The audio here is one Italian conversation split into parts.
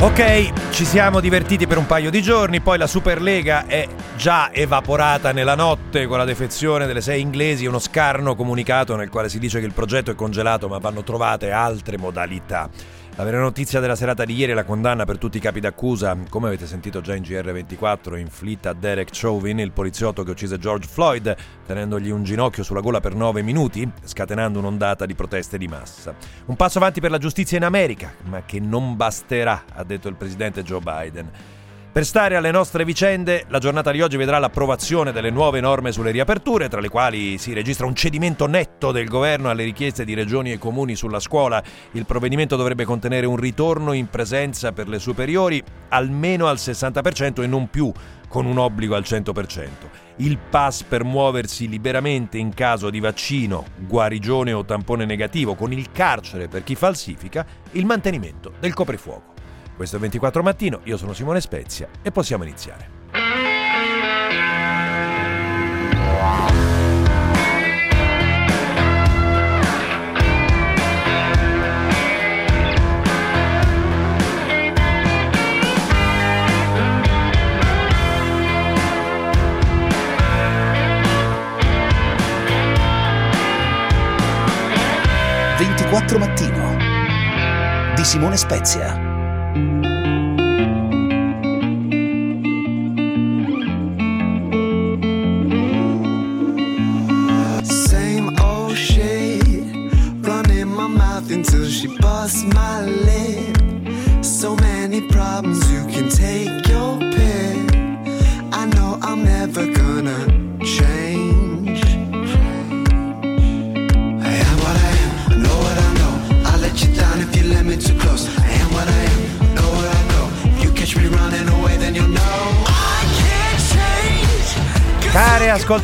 Ok, ci siamo divertiti per un paio di giorni, poi la Superlega è già evaporata nella notte con la defezione delle sei inglesi, uno scarno comunicato nel quale si dice che il progetto è congelato ma vanno trovate altre modalità. La vera notizia della serata di ieri è la condanna per tutti i capi d'accusa, come avete sentito già in GR24, inflitta a Derek Chauvin, il poliziotto che uccise George Floyd, tenendogli un ginocchio sulla gola per nove minuti, scatenando un'ondata di proteste di massa. Un passo avanti per la giustizia in America, ma che non basterà, ha detto il presidente Joe Biden. Per stare alle nostre vicende, la giornata di oggi vedrà l'approvazione delle nuove norme sulle riaperture, tra le quali si registra un cedimento netto del governo alle richieste di regioni e comuni sulla scuola. Il provvedimento dovrebbe contenere un ritorno in presenza per le superiori almeno al 60% e non più con un obbligo al 100%. Il pass per muoversi liberamente in caso di vaccino, guarigione o tampone negativo, con il carcere per chi falsifica, il mantenimento del coprifuoco. Questo è 24 mattino, io sono Simone Spezia e possiamo iniziare. «24 mattino» di Simone Spezia.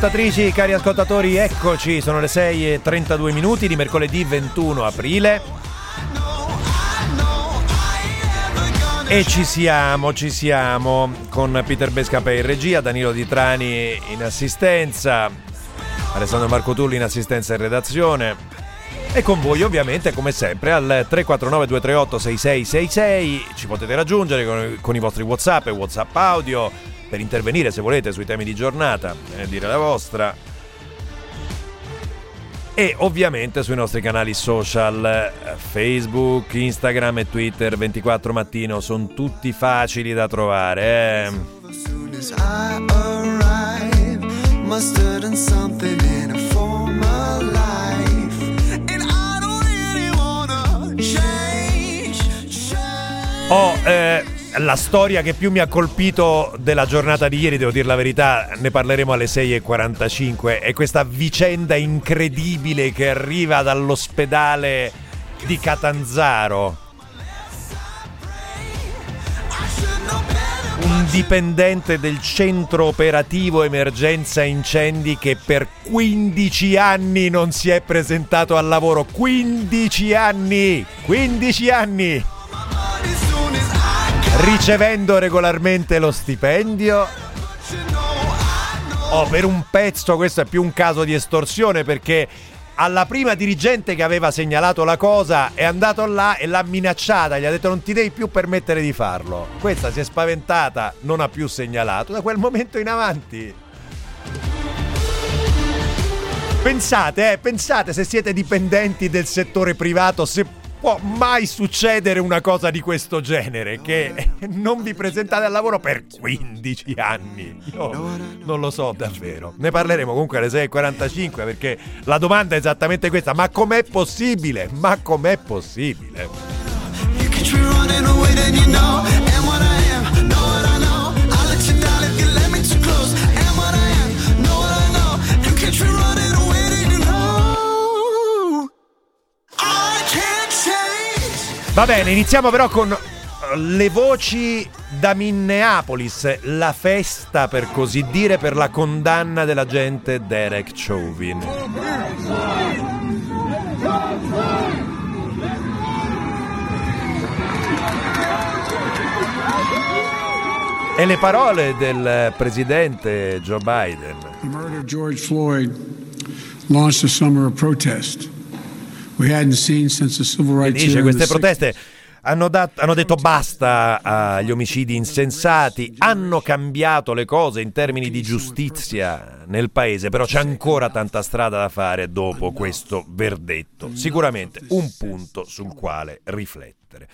Ascoltatrici, cari ascoltatori, eccoci, sono le 6 e 32 minuti di mercoledì 21 aprile. E ci siamo, ci siamo con Peter Bescapè in regia, Danilo Di Trani in assistenza, Alessandro Marco Tulli in assistenza e redazione. E con voi ovviamente come sempre al 349 238 6666 ci potete raggiungere con, con i vostri Whatsapp e Whatsapp audio per intervenire se volete sui temi di giornata e dire la vostra e ovviamente sui nostri canali social eh, Facebook, Instagram e Twitter 24 mattino sono tutti facili da trovare. eh. Ho eh, la storia che più mi ha colpito della giornata di ieri, devo dire la verità, ne parleremo alle 6.45. È questa vicenda incredibile che arriva dall'ospedale di Catanzaro. Un dipendente del centro operativo emergenza incendi che per 15 anni non si è presentato al lavoro. 15 anni! 15 anni! Ricevendo regolarmente lo stipendio. Oh, per un pezzo questo è più un caso di estorsione perché alla prima dirigente che aveva segnalato la cosa è andato là e l'ha minacciata, gli ha detto non ti devi più permettere di farlo. Questa si è spaventata, non ha più segnalato, da quel momento in avanti. Pensate, eh, pensate se siete dipendenti del settore privato, se può mai succedere una cosa di questo genere, che non vi presentate al lavoro per 15 anni. Io non lo so davvero. Ne parleremo comunque alle 6.45 perché la domanda è esattamente questa, ma com'è possibile? Ma com'è possibile? you Va bene, iniziamo però con eh, le voci da Minneapolis, la festa per così dire per la condanna dell'agente Derek Chauvin. E le parole del presidente Joe Biden. The murder of George Floyd launched a summer of protest rights Dice queste 60s. proteste Hanno, dat- hanno detto basta agli omicidi insensati, hanno cambiato le cose in termini di giustizia nel paese, però c'è ancora tanta strada da fare dopo questo verdetto. Sicuramente un punto sul quale riflettere.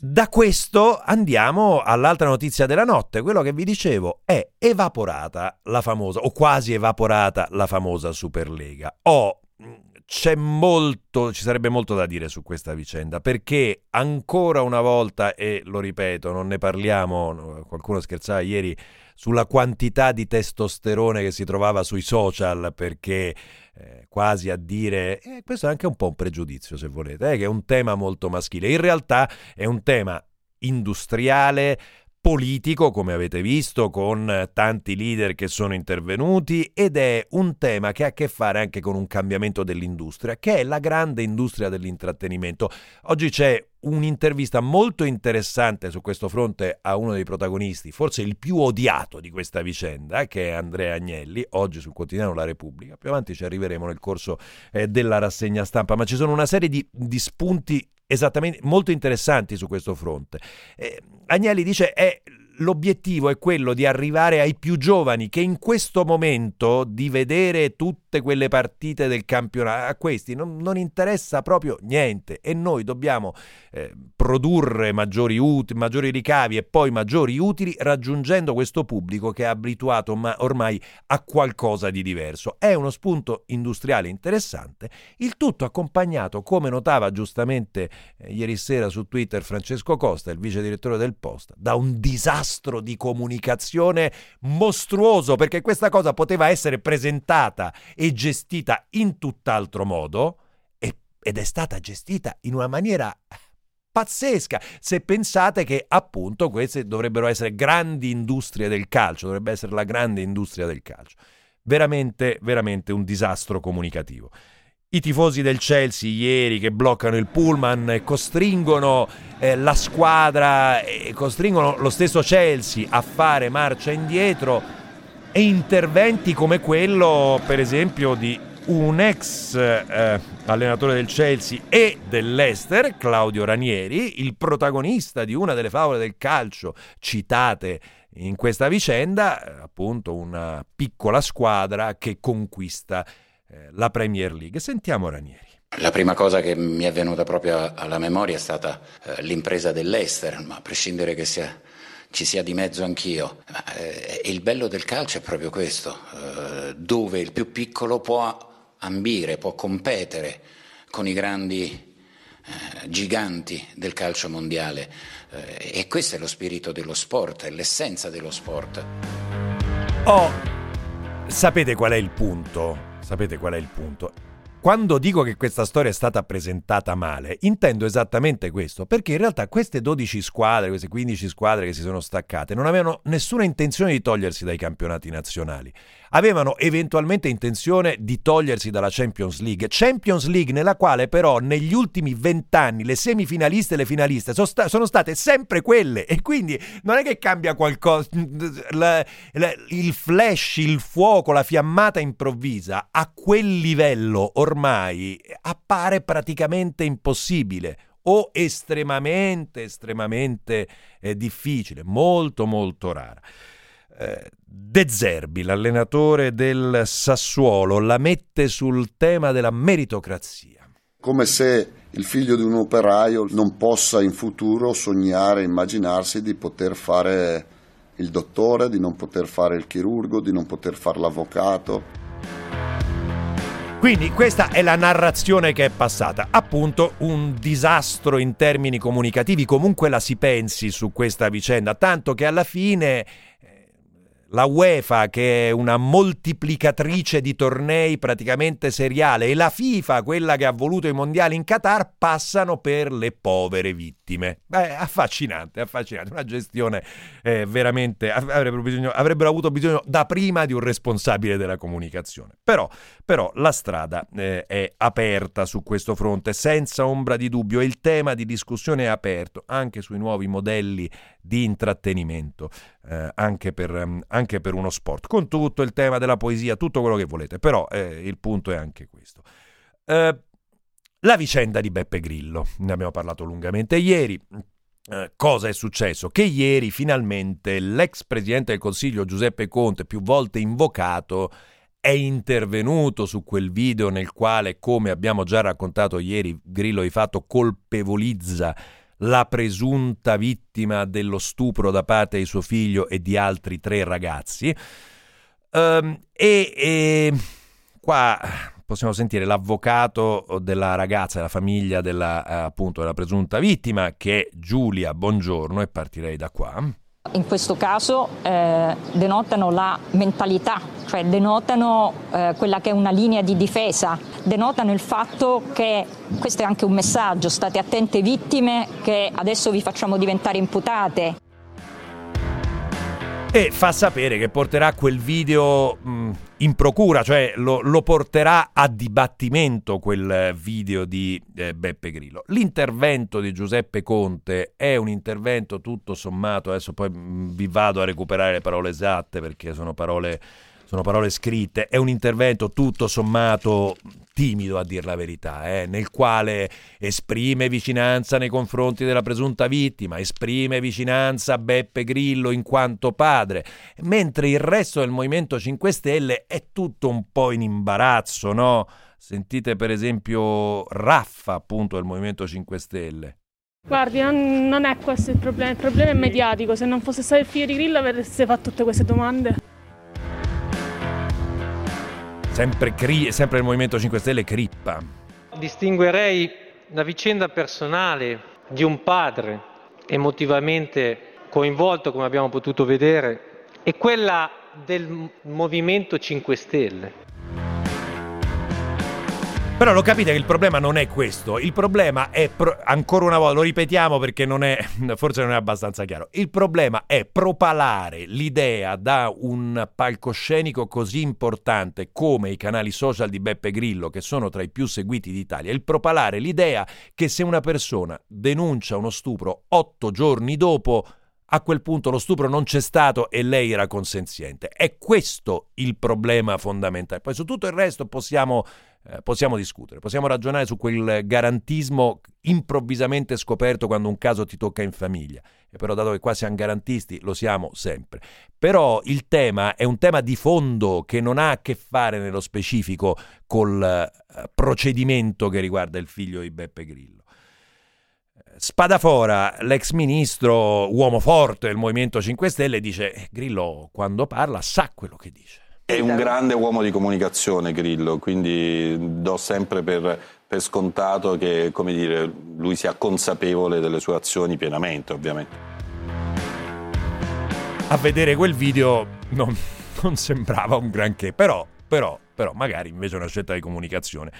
Da questo andiamo all'altra notizia della notte. Quello che vi dicevo è evaporata la famosa, o quasi evaporata la famosa Superlega. Oh, c'è molto, ci sarebbe molto da dire su questa vicenda, perché ancora una volta, e lo ripeto, non ne parliamo, qualcuno scherzava ieri sulla quantità di testosterone che si trovava sui social, perché eh, quasi a dire, eh, questo è anche un po' un pregiudizio se volete, eh, che è un tema molto maschile, in realtà è un tema industriale, politico, come avete visto, con tanti leader che sono intervenuti ed è un tema che ha a che fare anche con un cambiamento dell'industria, che è la grande industria dell'intrattenimento. Oggi c'è un'intervista molto interessante su questo fronte a uno dei protagonisti, forse il più odiato di questa vicenda, che è Andrea Agnelli, oggi sul quotidiano La Repubblica. Più avanti ci arriveremo nel corso eh, della rassegna stampa, ma ci sono una serie di, di spunti esattamente molto interessanti su questo fronte. Eh, Agnelli dice è l'obiettivo è quello di arrivare ai più giovani che in questo momento di vedere tutte quelle partite del campionato, a questi non, non interessa proprio niente e noi dobbiamo eh, produrre maggiori, ut- maggiori ricavi e poi maggiori utili raggiungendo questo pubblico che è abituato ma ormai a qualcosa di diverso. È uno spunto industriale interessante, il tutto accompagnato, come notava giustamente eh, ieri sera su Twitter Francesco Costa, il vice direttore del Post, da un disastro di comunicazione mostruoso perché questa cosa poteva essere presentata e gestita in tutt'altro modo ed è stata gestita in una maniera pazzesca se pensate che appunto queste dovrebbero essere grandi industrie del calcio, dovrebbe essere la grande industria del calcio. Veramente, veramente un disastro comunicativo. I tifosi del Chelsea ieri che bloccano il pullman e costringono eh, la squadra e costringono lo stesso Chelsea a fare marcia indietro e interventi come quello per esempio di un ex eh, allenatore del Chelsea e dell'Ester, Claudio Ranieri, il protagonista di una delle favole del calcio citate in questa vicenda, appunto una piccola squadra che conquista eh, la Premier League. Sentiamo Ranieri. La prima cosa che mi è venuta proprio alla memoria è stata eh, l'impresa dell'Ester, ma a prescindere che sia, ci sia di mezzo anch'io. Ma, eh, il bello del calcio è proprio questo, eh, dove il più piccolo può ambire, può competere con i grandi eh, giganti del calcio mondiale e questo è lo spirito dello sport, è l'essenza dello sport. Oh, sapete qual è il punto? Sapete qual è il punto? Quando dico che questa storia è stata presentata male, intendo esattamente questo, perché in realtà queste 12 squadre, queste 15 squadre che si sono staccate, non avevano nessuna intenzione di togliersi dai campionati nazionali. Avevano eventualmente intenzione di togliersi dalla Champions League. Champions League nella quale però negli ultimi vent'anni le semifinaliste e le finaliste sono, sta- sono, state sempre quelle e quindi non è che cambia qualcosa. La, la, il flash, il fuoco, la fiammata improvvisa a quel livello ormai appare praticamente impossibile o estremamente, estremamente eh, difficile, molto, molto rara. Eh, De Zerbi, l'allenatore del Sassuolo, la mette sul tema della meritocrazia. Come se il figlio di un operaio non possa in futuro sognare, immaginarsi di poter fare il dottore, di non poter fare il chirurgo, di non poter fare l'avvocato. Quindi questa è la narrazione che è passata, appunto un disastro in termini comunicativi, comunque la si pensi su questa vicenda, tanto che alla fine la UEFA che è una moltiplicatrice di tornei praticamente seriale e la FIFA, quella che ha voluto i mondiali in Qatar, passano per le povere vittime. Beh, affascinante, affascinante, una gestione eh, veramente avrebbero, bisogno, avrebbero, avuto bisogno da prima di un responsabile della comunicazione. Però, però la strada eh, è aperta su questo fronte, senza ombra di dubbio, il tema di discussione è aperto anche sui nuovi modelli di intrattenimento, eh, anche, per, anche, per, uno sport, con tutto il tema della poesia, tutto quello che volete, però eh, il punto è anche questo. Eh, La vicenda di Beppe Grillo, ne abbiamo parlato lungamente ieri. Eh, cosa è successo? Che ieri finalmente l'ex presidente del Consiglio Giuseppe Conte, più volte invocato, è intervenuto su quel video nel quale, come abbiamo già raccontato ieri, Grillo di fatto colpevolizza la presunta vittima dello stupro da parte di suo figlio e di altri tre ragazzi. Um, e, e qua possiamo sentire l'avvocato della ragazza, della famiglia della, eh, appunto, della presunta vittima, che è Giulia Buongiorno, e partirei da qua. In questo caso eh, denotano la mentalità, cioè denotano eh, quella che è una linea di difesa, denotano il fatto che, questo è anche un messaggio, state attente vittime che adesso vi facciamo diventare imputate. E fa sapere che porterà quel video mh, in procura, cioè lo, lo, porterà a dibattimento quel video di eh, Beppe Grillo. L'intervento di Giuseppe Conte è un intervento tutto sommato, adesso poi mh, vi vado a recuperare le parole esatte perché sono parole sono parole scritte, è un intervento tutto sommato timido a dir la verità, eh, nel quale esprime vicinanza nei confronti della presunta vittima, esprime vicinanza a Beppe Grillo in quanto padre, mentre il resto del Movimento 5 Stelle è tutto un po' in imbarazzo, no? Sentite per esempio Raffa, appunto, del Movimento 5 Stelle. Guardi, non, non, è questo il problema, il problema è mediatico. Se non fosse stato il figlio di Grillo avreste fatto tutte queste domande. Sempre, cri- sempre il Movimento 5 Stelle crippa. Distinguerei la vicenda personale di un padre emotivamente coinvolto, come abbiamo potuto vedere, e quella del Movimento 5 Stelle. Però lo capite che il problema non è questo, il problema è, pro- ancora una volta, lo ripetiamo perché non è, forse non è abbastanza chiaro, il problema è propalare l'idea da un palcoscenico così importante come i canali social di Beppe Grillo, che sono tra i più seguiti d'Italia, il propalare l'idea che se una persona denuncia uno stupro otto giorni dopo, a quel punto lo stupro non c'è stato e lei era consenziente. È questo il problema fondamentale. Poi su tutto il resto possiamo eh, possiamo discutere, possiamo ragionare su quel garantismo improvvisamente scoperto quando un caso ti tocca in famiglia. E però dato che qua siamo garantisti, lo siamo sempre. Però il tema è un tema di fondo che non ha a che fare nello specifico col eh, procedimento che riguarda il figlio di Beppe Grillo. Spadafora, l'ex ministro, uomo forte del Movimento 5 Stelle, dice eh, Grillo quando parla sa quello che dice. È un grande uomo di comunicazione Grillo, quindi do sempre per, per scontato che dire, lui sia consapevole delle sue azioni pienamente, ovviamente. A vedere quel video non, non sembrava un granché, però, però, però magari invece è una scelta di comunicazione.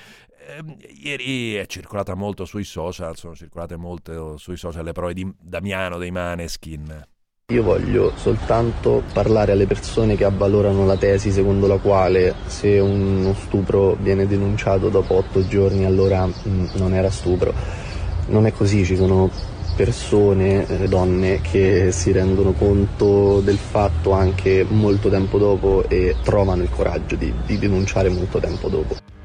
Eh, ieri è circolata molto sui social, sono circolate molto sui social le prove di Damiano dei Maneskin. Io voglio soltanto parlare alle persone che avvalorano la tesi secondo la quale se uno stupro viene denunciato dopo otto giorni allora mm, non era stupro. Non è così, ci sono persone, eh, donne che si rendono conto del fatto anche molto tempo dopo e trovano il coraggio di, di denunciare molto tempo dopo.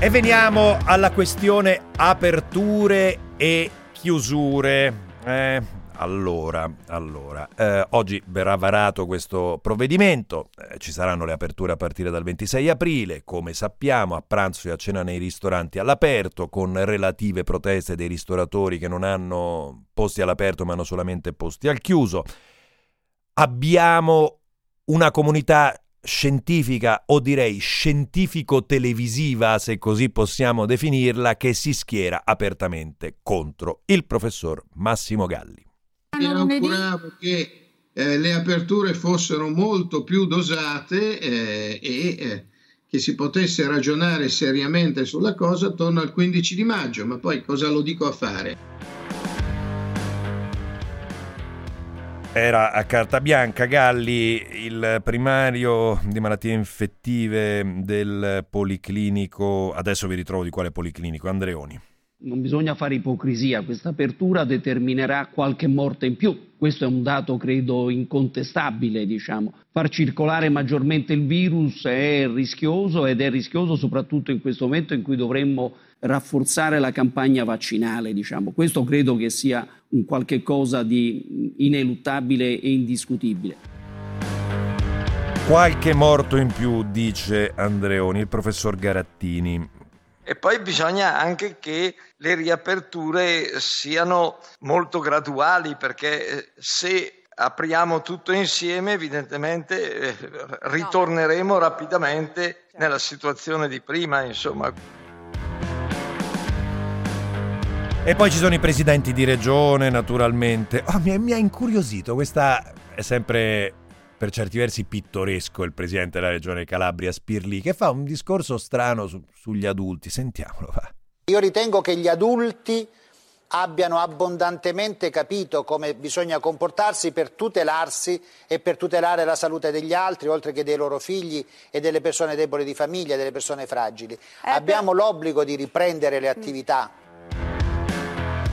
E veniamo alla questione aperture e chiusure. Eh, allora, allora eh, oggi verrà varato questo provvedimento, eh, ci saranno le aperture a partire dal 26 aprile, come sappiamo a pranzo e a cena nei ristoranti all'aperto, con relative proteste dei ristoratori che non hanno posti all'aperto ma hanno solamente posti al chiuso. Abbiamo una comunità scientifica o direi scientifico-televisiva, se così possiamo definirla, che si schiera apertamente contro il professor Massimo Galli. Mi auguravo che eh, le aperture fossero molto più dosate eh, e eh, che si potesse ragionare seriamente sulla cosa attorno al 15 di maggio, ma poi cosa lo dico a fare? Era a carta bianca Galli, il primario di malattie infettive del Policlinico, adesso vi ritrovo di quale Policlinico, Andreoni. Non bisogna fare ipocrisia, questa apertura determinerà qualche morte in più, questo è un dato credo incontestabile, diciamo. Far circolare maggiormente il virus è rischioso ed è rischioso soprattutto in questo momento in cui dovremmo rafforzare la campagna vaccinale, diciamo. Questo credo che sia un qualche cosa di ineluttabile e indiscutibile. Qualche morto in più, dice Andreoni, il professor Garattini. E poi bisogna anche che le riaperture siano molto graduali perché eh, se apriamo tutto insieme evidentemente eh, ritorneremo rapidamente nella situazione di prima, insomma. E poi ci sono i presidenti di regione, naturalmente. Oh, mi, mi ha incuriosito, questa è sempre per certi versi pittoresco il presidente della regione Calabria Spirli, che fa un discorso strano su, sugli adulti. Sentiamolo, va. Io ritengo che gli adulti abbiano abbondantemente capito come bisogna comportarsi per tutelarsi e per tutelare la salute degli altri, oltre che dei loro figli e delle persone deboli di famiglia, delle persone fragili. Eh, Abbiamo l'obbligo di riprendere le attività.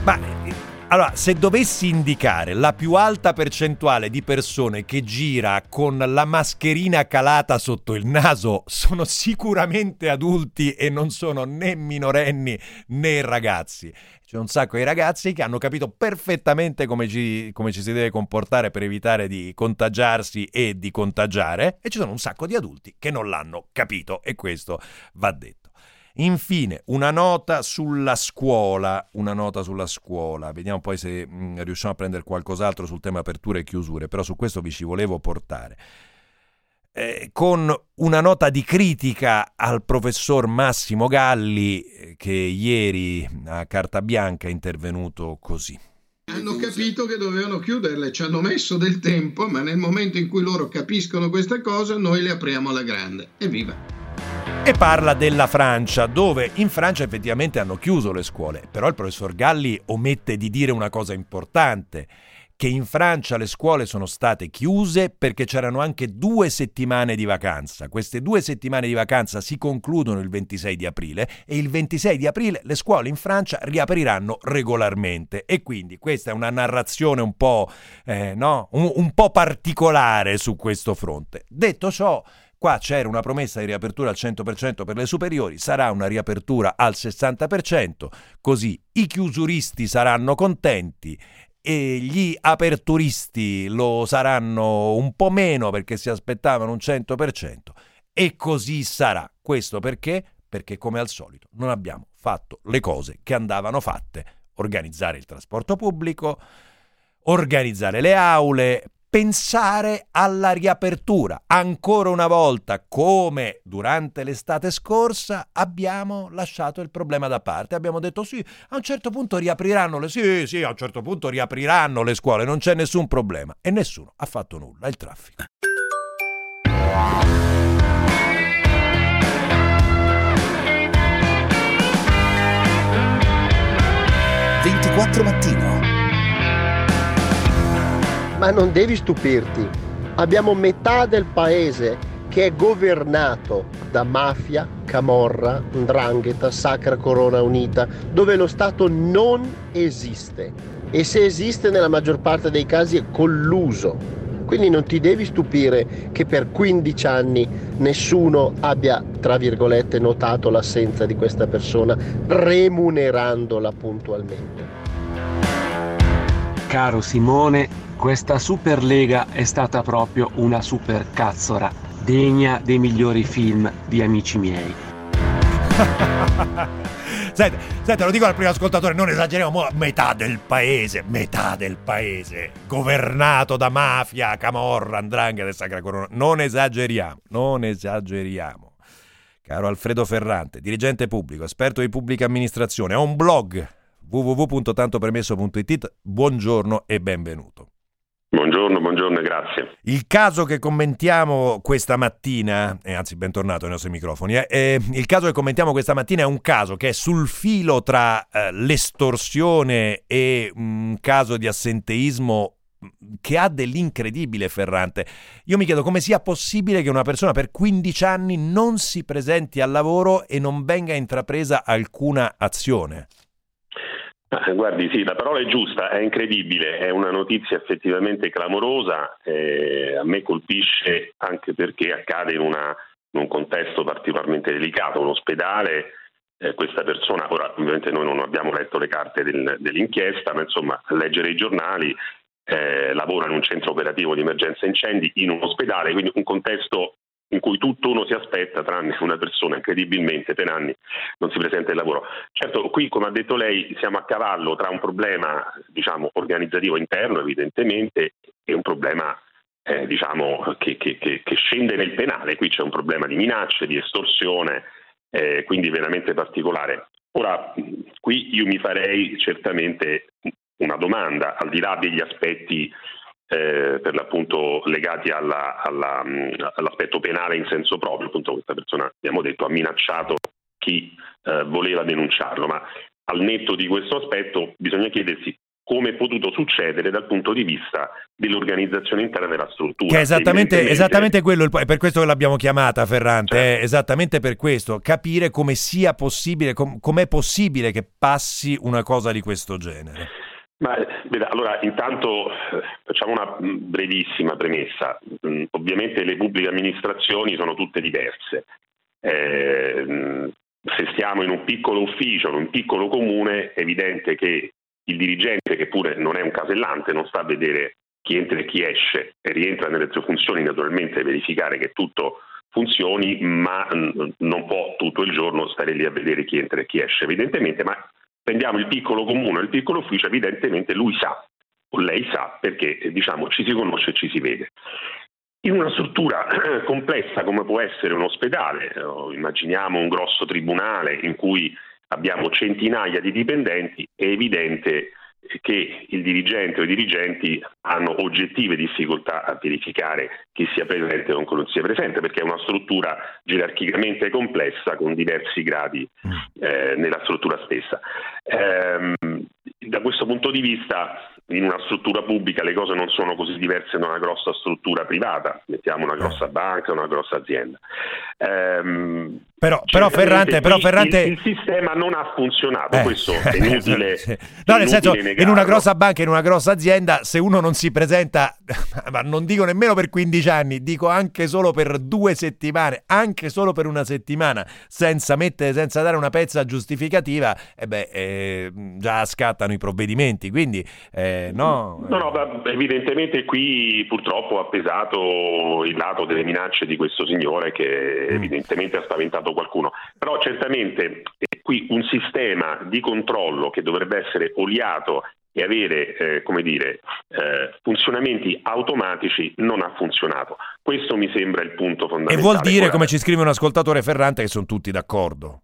Ma allora, se dovessi indicare la più alta percentuale di persone che gira con la mascherina calata sotto il naso, sono sicuramente adulti e non sono né minorenni né ragazzi. C'è un sacco di ragazzi che hanno capito perfettamente come ci, come ci si deve comportare per evitare di contagiarsi e di contagiare, e ci sono un sacco di adulti che non l'hanno capito, e questo va detto. Infine, una nota sulla scuola, una nota sulla scuola. Vediamo poi se mh, riusciamo a prendere qualcos'altro sul tema aperture e chiusure, però su questo vi ci volevo portare. Eh, con una nota di critica al professor Massimo Galli, eh, che ieri a Carta Bianca è intervenuto così. Hanno capito che dovevano chiuderle, ci hanno messo del tempo, ma nel momento in cui loro capiscono questa cosa, noi le apriamo alla grande. Evviva! E parla della Francia, dove in Francia effettivamente hanno chiuso le scuole, però il professor Galli omette di dire una cosa importante, che in Francia le scuole sono state chiuse perché c'erano anche due settimane di vacanza. Queste due settimane di vacanza si concludono il 26 di aprile e il 26 di aprile le scuole in Francia riapriranno regolarmente. E quindi questa è una narrazione un po', eh, no? un, un po' particolare su questo fronte. Detto ciò, Qua c'era una promessa di riapertura al 100% per le superiori, sarà una riapertura al 60%, così i chiusuristi saranno contenti e gli aperturisti lo saranno un po' meno perché si aspettavano un 100% e così sarà. Questo perché? Perché come al solito non abbiamo fatto le cose che andavano fatte. Organizzare il trasporto pubblico, organizzare le aule, pensare alla riapertura. Ancora una volta, come durante l'estate scorsa, abbiamo lasciato il problema da parte. Abbiamo detto sì, a un certo punto riapriranno le sì, sì, a un certo punto riapriranno le scuole, non c'è nessun problema e nessuno ha fatto nulla, il traffico. ...24 mattino. Ma non devi stupirti. Abbiamo metà del paese che è governato da mafia, camorra, ndrangheta, sacra corona unita, dove lo Stato non esiste. E se esiste nella maggior parte dei casi è colluso. Quindi non ti devi stupire che per 15 anni nessuno abbia, tra virgolette, notato l'assenza di questa persona, remunerandola puntualmente. Caro Simone, questa Superlega è stata proprio una supercazzora, degna dei migliori film di amici miei. Senta, senta, lo dico al primo ascoltatore, non esageriamo, mo- metà del paese, metà del paese, governato da mafia, camorra, andrangheta e sacra corona. Non esageriamo, non esageriamo. Caro Alfredo Ferrante, dirigente pubblico, esperto di pubblica amministrazione, ha un blog www.tantopermesso.it. Buongiorno e benvenuto. Buongiorno, buongiorno e grazie. Il caso che commentiamo questa mattina, eh, anzi bentornato ai nostri microfoni, eh, eh, il caso che commentiamo questa mattina è un caso che è sul filo tra eh, l'estorsione e un caso di assenteismo che ha dell'incredibile Ferrante. Io mi chiedo come sia possibile che una persona per 15 anni non si presenti al lavoro e non venga intrapresa alcuna azione. Ah, Guardi, sì, la parola è giusta, è incredibile, è una notizia effettivamente clamorosa, eh, a me colpisce anche perché accade in, una- in un contesto particolarmente delicato, un ospedale, eh, questa persona, ora ovviamente noi non abbiamo letto le carte del- dell'inchiesta, ma insomma a leggere i giornali, eh, lavora in un centro operativo di emergenza incendi in un ospedale, quindi un contesto in cui tutto uno si aspetta, tranne una persona incredibilmente per anni non si presenta il lavoro. Certo, qui come ha detto lei siamo a cavallo tra un problema diciamo, organizzativo interno evidentemente e un problema eh, diciamo, che, che- che- che scende nel penale, qui c'è un problema di minacce, di estorsione, eh, quindi veramente particolare. Ora, qui io mi farei certamente una domanda, al di là degli aspetti eh, per l'appunto legati alla- alla, mh, all'aspetto penale in senso proprio, appunto questa persona abbiamo detto ha minacciato chi eh, voleva denunciarlo, ma al netto di questo aspetto bisogna chiedersi come è potuto succedere dal punto di vista dell'organizzazione interna della struttura. Che è esattamente, Evidentemente- esattamente quello, è per questo che l'abbiamo chiamata Ferrante, è esattamente per questo, capire come sia possibile, com- com'è possibile che passi una cosa di questo genere. Ma, veda, allora, intanto eh, facciamo una mh, brevissima premessa. Mm, Ovviamente le pubbliche amministrazioni sono tutte diverse. Eh, mh, se stiamo in un piccolo ufficio, in un piccolo comune, è evidente che il dirigente, che pure non è un casellante, non sta a vedere chi entra e chi esce e rientra nelle sue funzioni, naturalmente verificare che tutto funzioni, ma non può tutto il giorno stare lì a vedere chi entra e chi esce, evidentemente, ma prendiamo il piccolo comune, il piccolo ufficio, evidentemente lui sa, o lei sa, perché eh, diciamo ci si conosce e ci si vede. In una struttura eh, complessa come può essere un ospedale, eh, immaginiamo un grosso tribunale in cui abbiamo centinaia di dipendenti, è evidente che il dirigente o i dirigenti hanno oggettive difficoltà a verificare chi sia presente o non sia presente, perché è una struttura gerarchicamente complessa con diversi gradi eh, nella struttura stessa. Ehm, da questo punto di vista, in una struttura pubblica le cose non sono così diverse da una grossa struttura privata, mettiamo una grossa banca, una grossa azienda. Ehm, Però, però Ferrante, però Ferrante... il, il sistema non ha funzionato, Eh, questo è inutile. sì. No, nel senso, in negarlo. una grossa banca, in una grossa azienda, se uno non si presenta, ma non dico nemmeno per 15 anni, dico anche solo per due settimane, anche solo per una settimana, senza mettere, senza dare una pezza giustificativa, e beh, eh, già scattano i provvedimenti. Quindi, eh, no. No, no, ma evidentemente qui purtroppo ha pesato il lato delle minacce di questo signore che Mm. evidentemente ha spaventato qualcuno. Però certamente eh, qui un sistema di controllo che dovrebbe essere oliato e avere, eh, come dire, eh, funzionamenti automatici non ha funzionato. Questo mi sembra il punto E fondamentale. vuol dire, come ci scrive un ascoltatore Ferrante, che sono tutti d'accordo.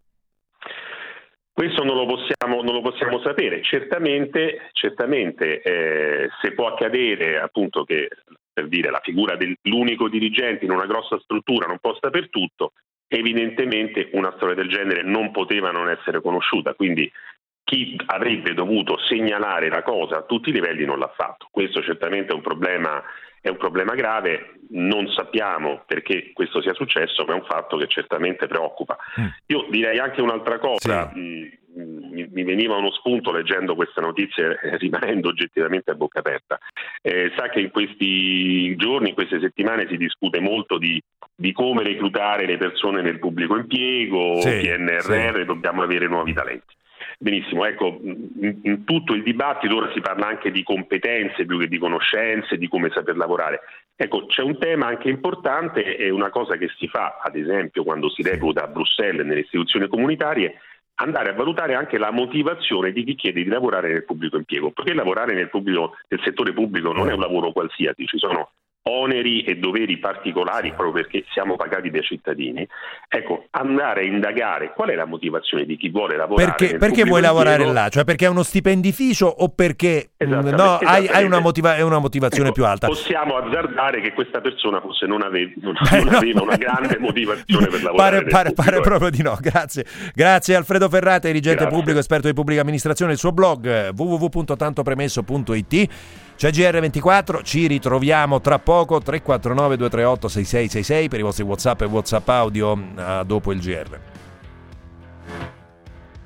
Questo non lo possiamo, non lo possiamo sapere. Certamente, certamente eh, se può accadere appunto che per dire la figura dell'unico dirigente in una grossa struttura non posta per tutto, evidentemente una storia del genere non poteva non essere conosciuta. Quindi chi avrebbe dovuto segnalare la cosa a tutti i livelli non l'ha fatto. Questo certamente è un problema, è un problema grave, non sappiamo perché questo sia successo, ma è un fatto che certamente preoccupa. Io direi anche un'altra cosa, mh, mi, mi veniva uno spunto leggendo queste notizie eh, rimanendo oggettivamente a bocca aperta. Eh, sa che in questi giorni, in queste settimane si discute molto di, di come reclutare le persone nel pubblico impiego, Sì, PNRR, dobbiamo avere nuovi talenti. Benissimo, ecco, in, in tutto il dibattito ora si parla anche di competenze più che di conoscenze, di come saper lavorare. Ecco, c'è un tema anche importante e una cosa che si fa, ad esempio, quando si recluta a Bruxelles nelle istituzioni comunitarie, andare a valutare anche la motivazione di chi chiede di lavorare nel pubblico impiego, perché lavorare nel, pubblico, nel settore pubblico non è un lavoro qualsiasi, ci sono oneri e doveri particolari proprio perché siamo pagati dai cittadini. Ecco, andare a indagare qual è la motivazione di chi vuole lavorare Perché, perché vuoi lavorare là? Cioè perché è uno stipendificio o perché Esattamente, no, hai, hai esattamente. una, motiva- è una motivazione Ecco, più alta? Possiamo azzardare che questa persona forse non, ave- non- non aveva una grande motivazione per lavorare. Pare, pare- pare proprio di no, grazie. Grazie Alfredo Ferrate, dirigente Grazie. pubblico, esperto di pubblica amministrazione, il suo blog eh, www.tantopremesso.it. C'è GR24, ci ritroviamo tra poco 349 238 6666 per i vostri WhatsApp e WhatsApp audio eh, dopo il GR.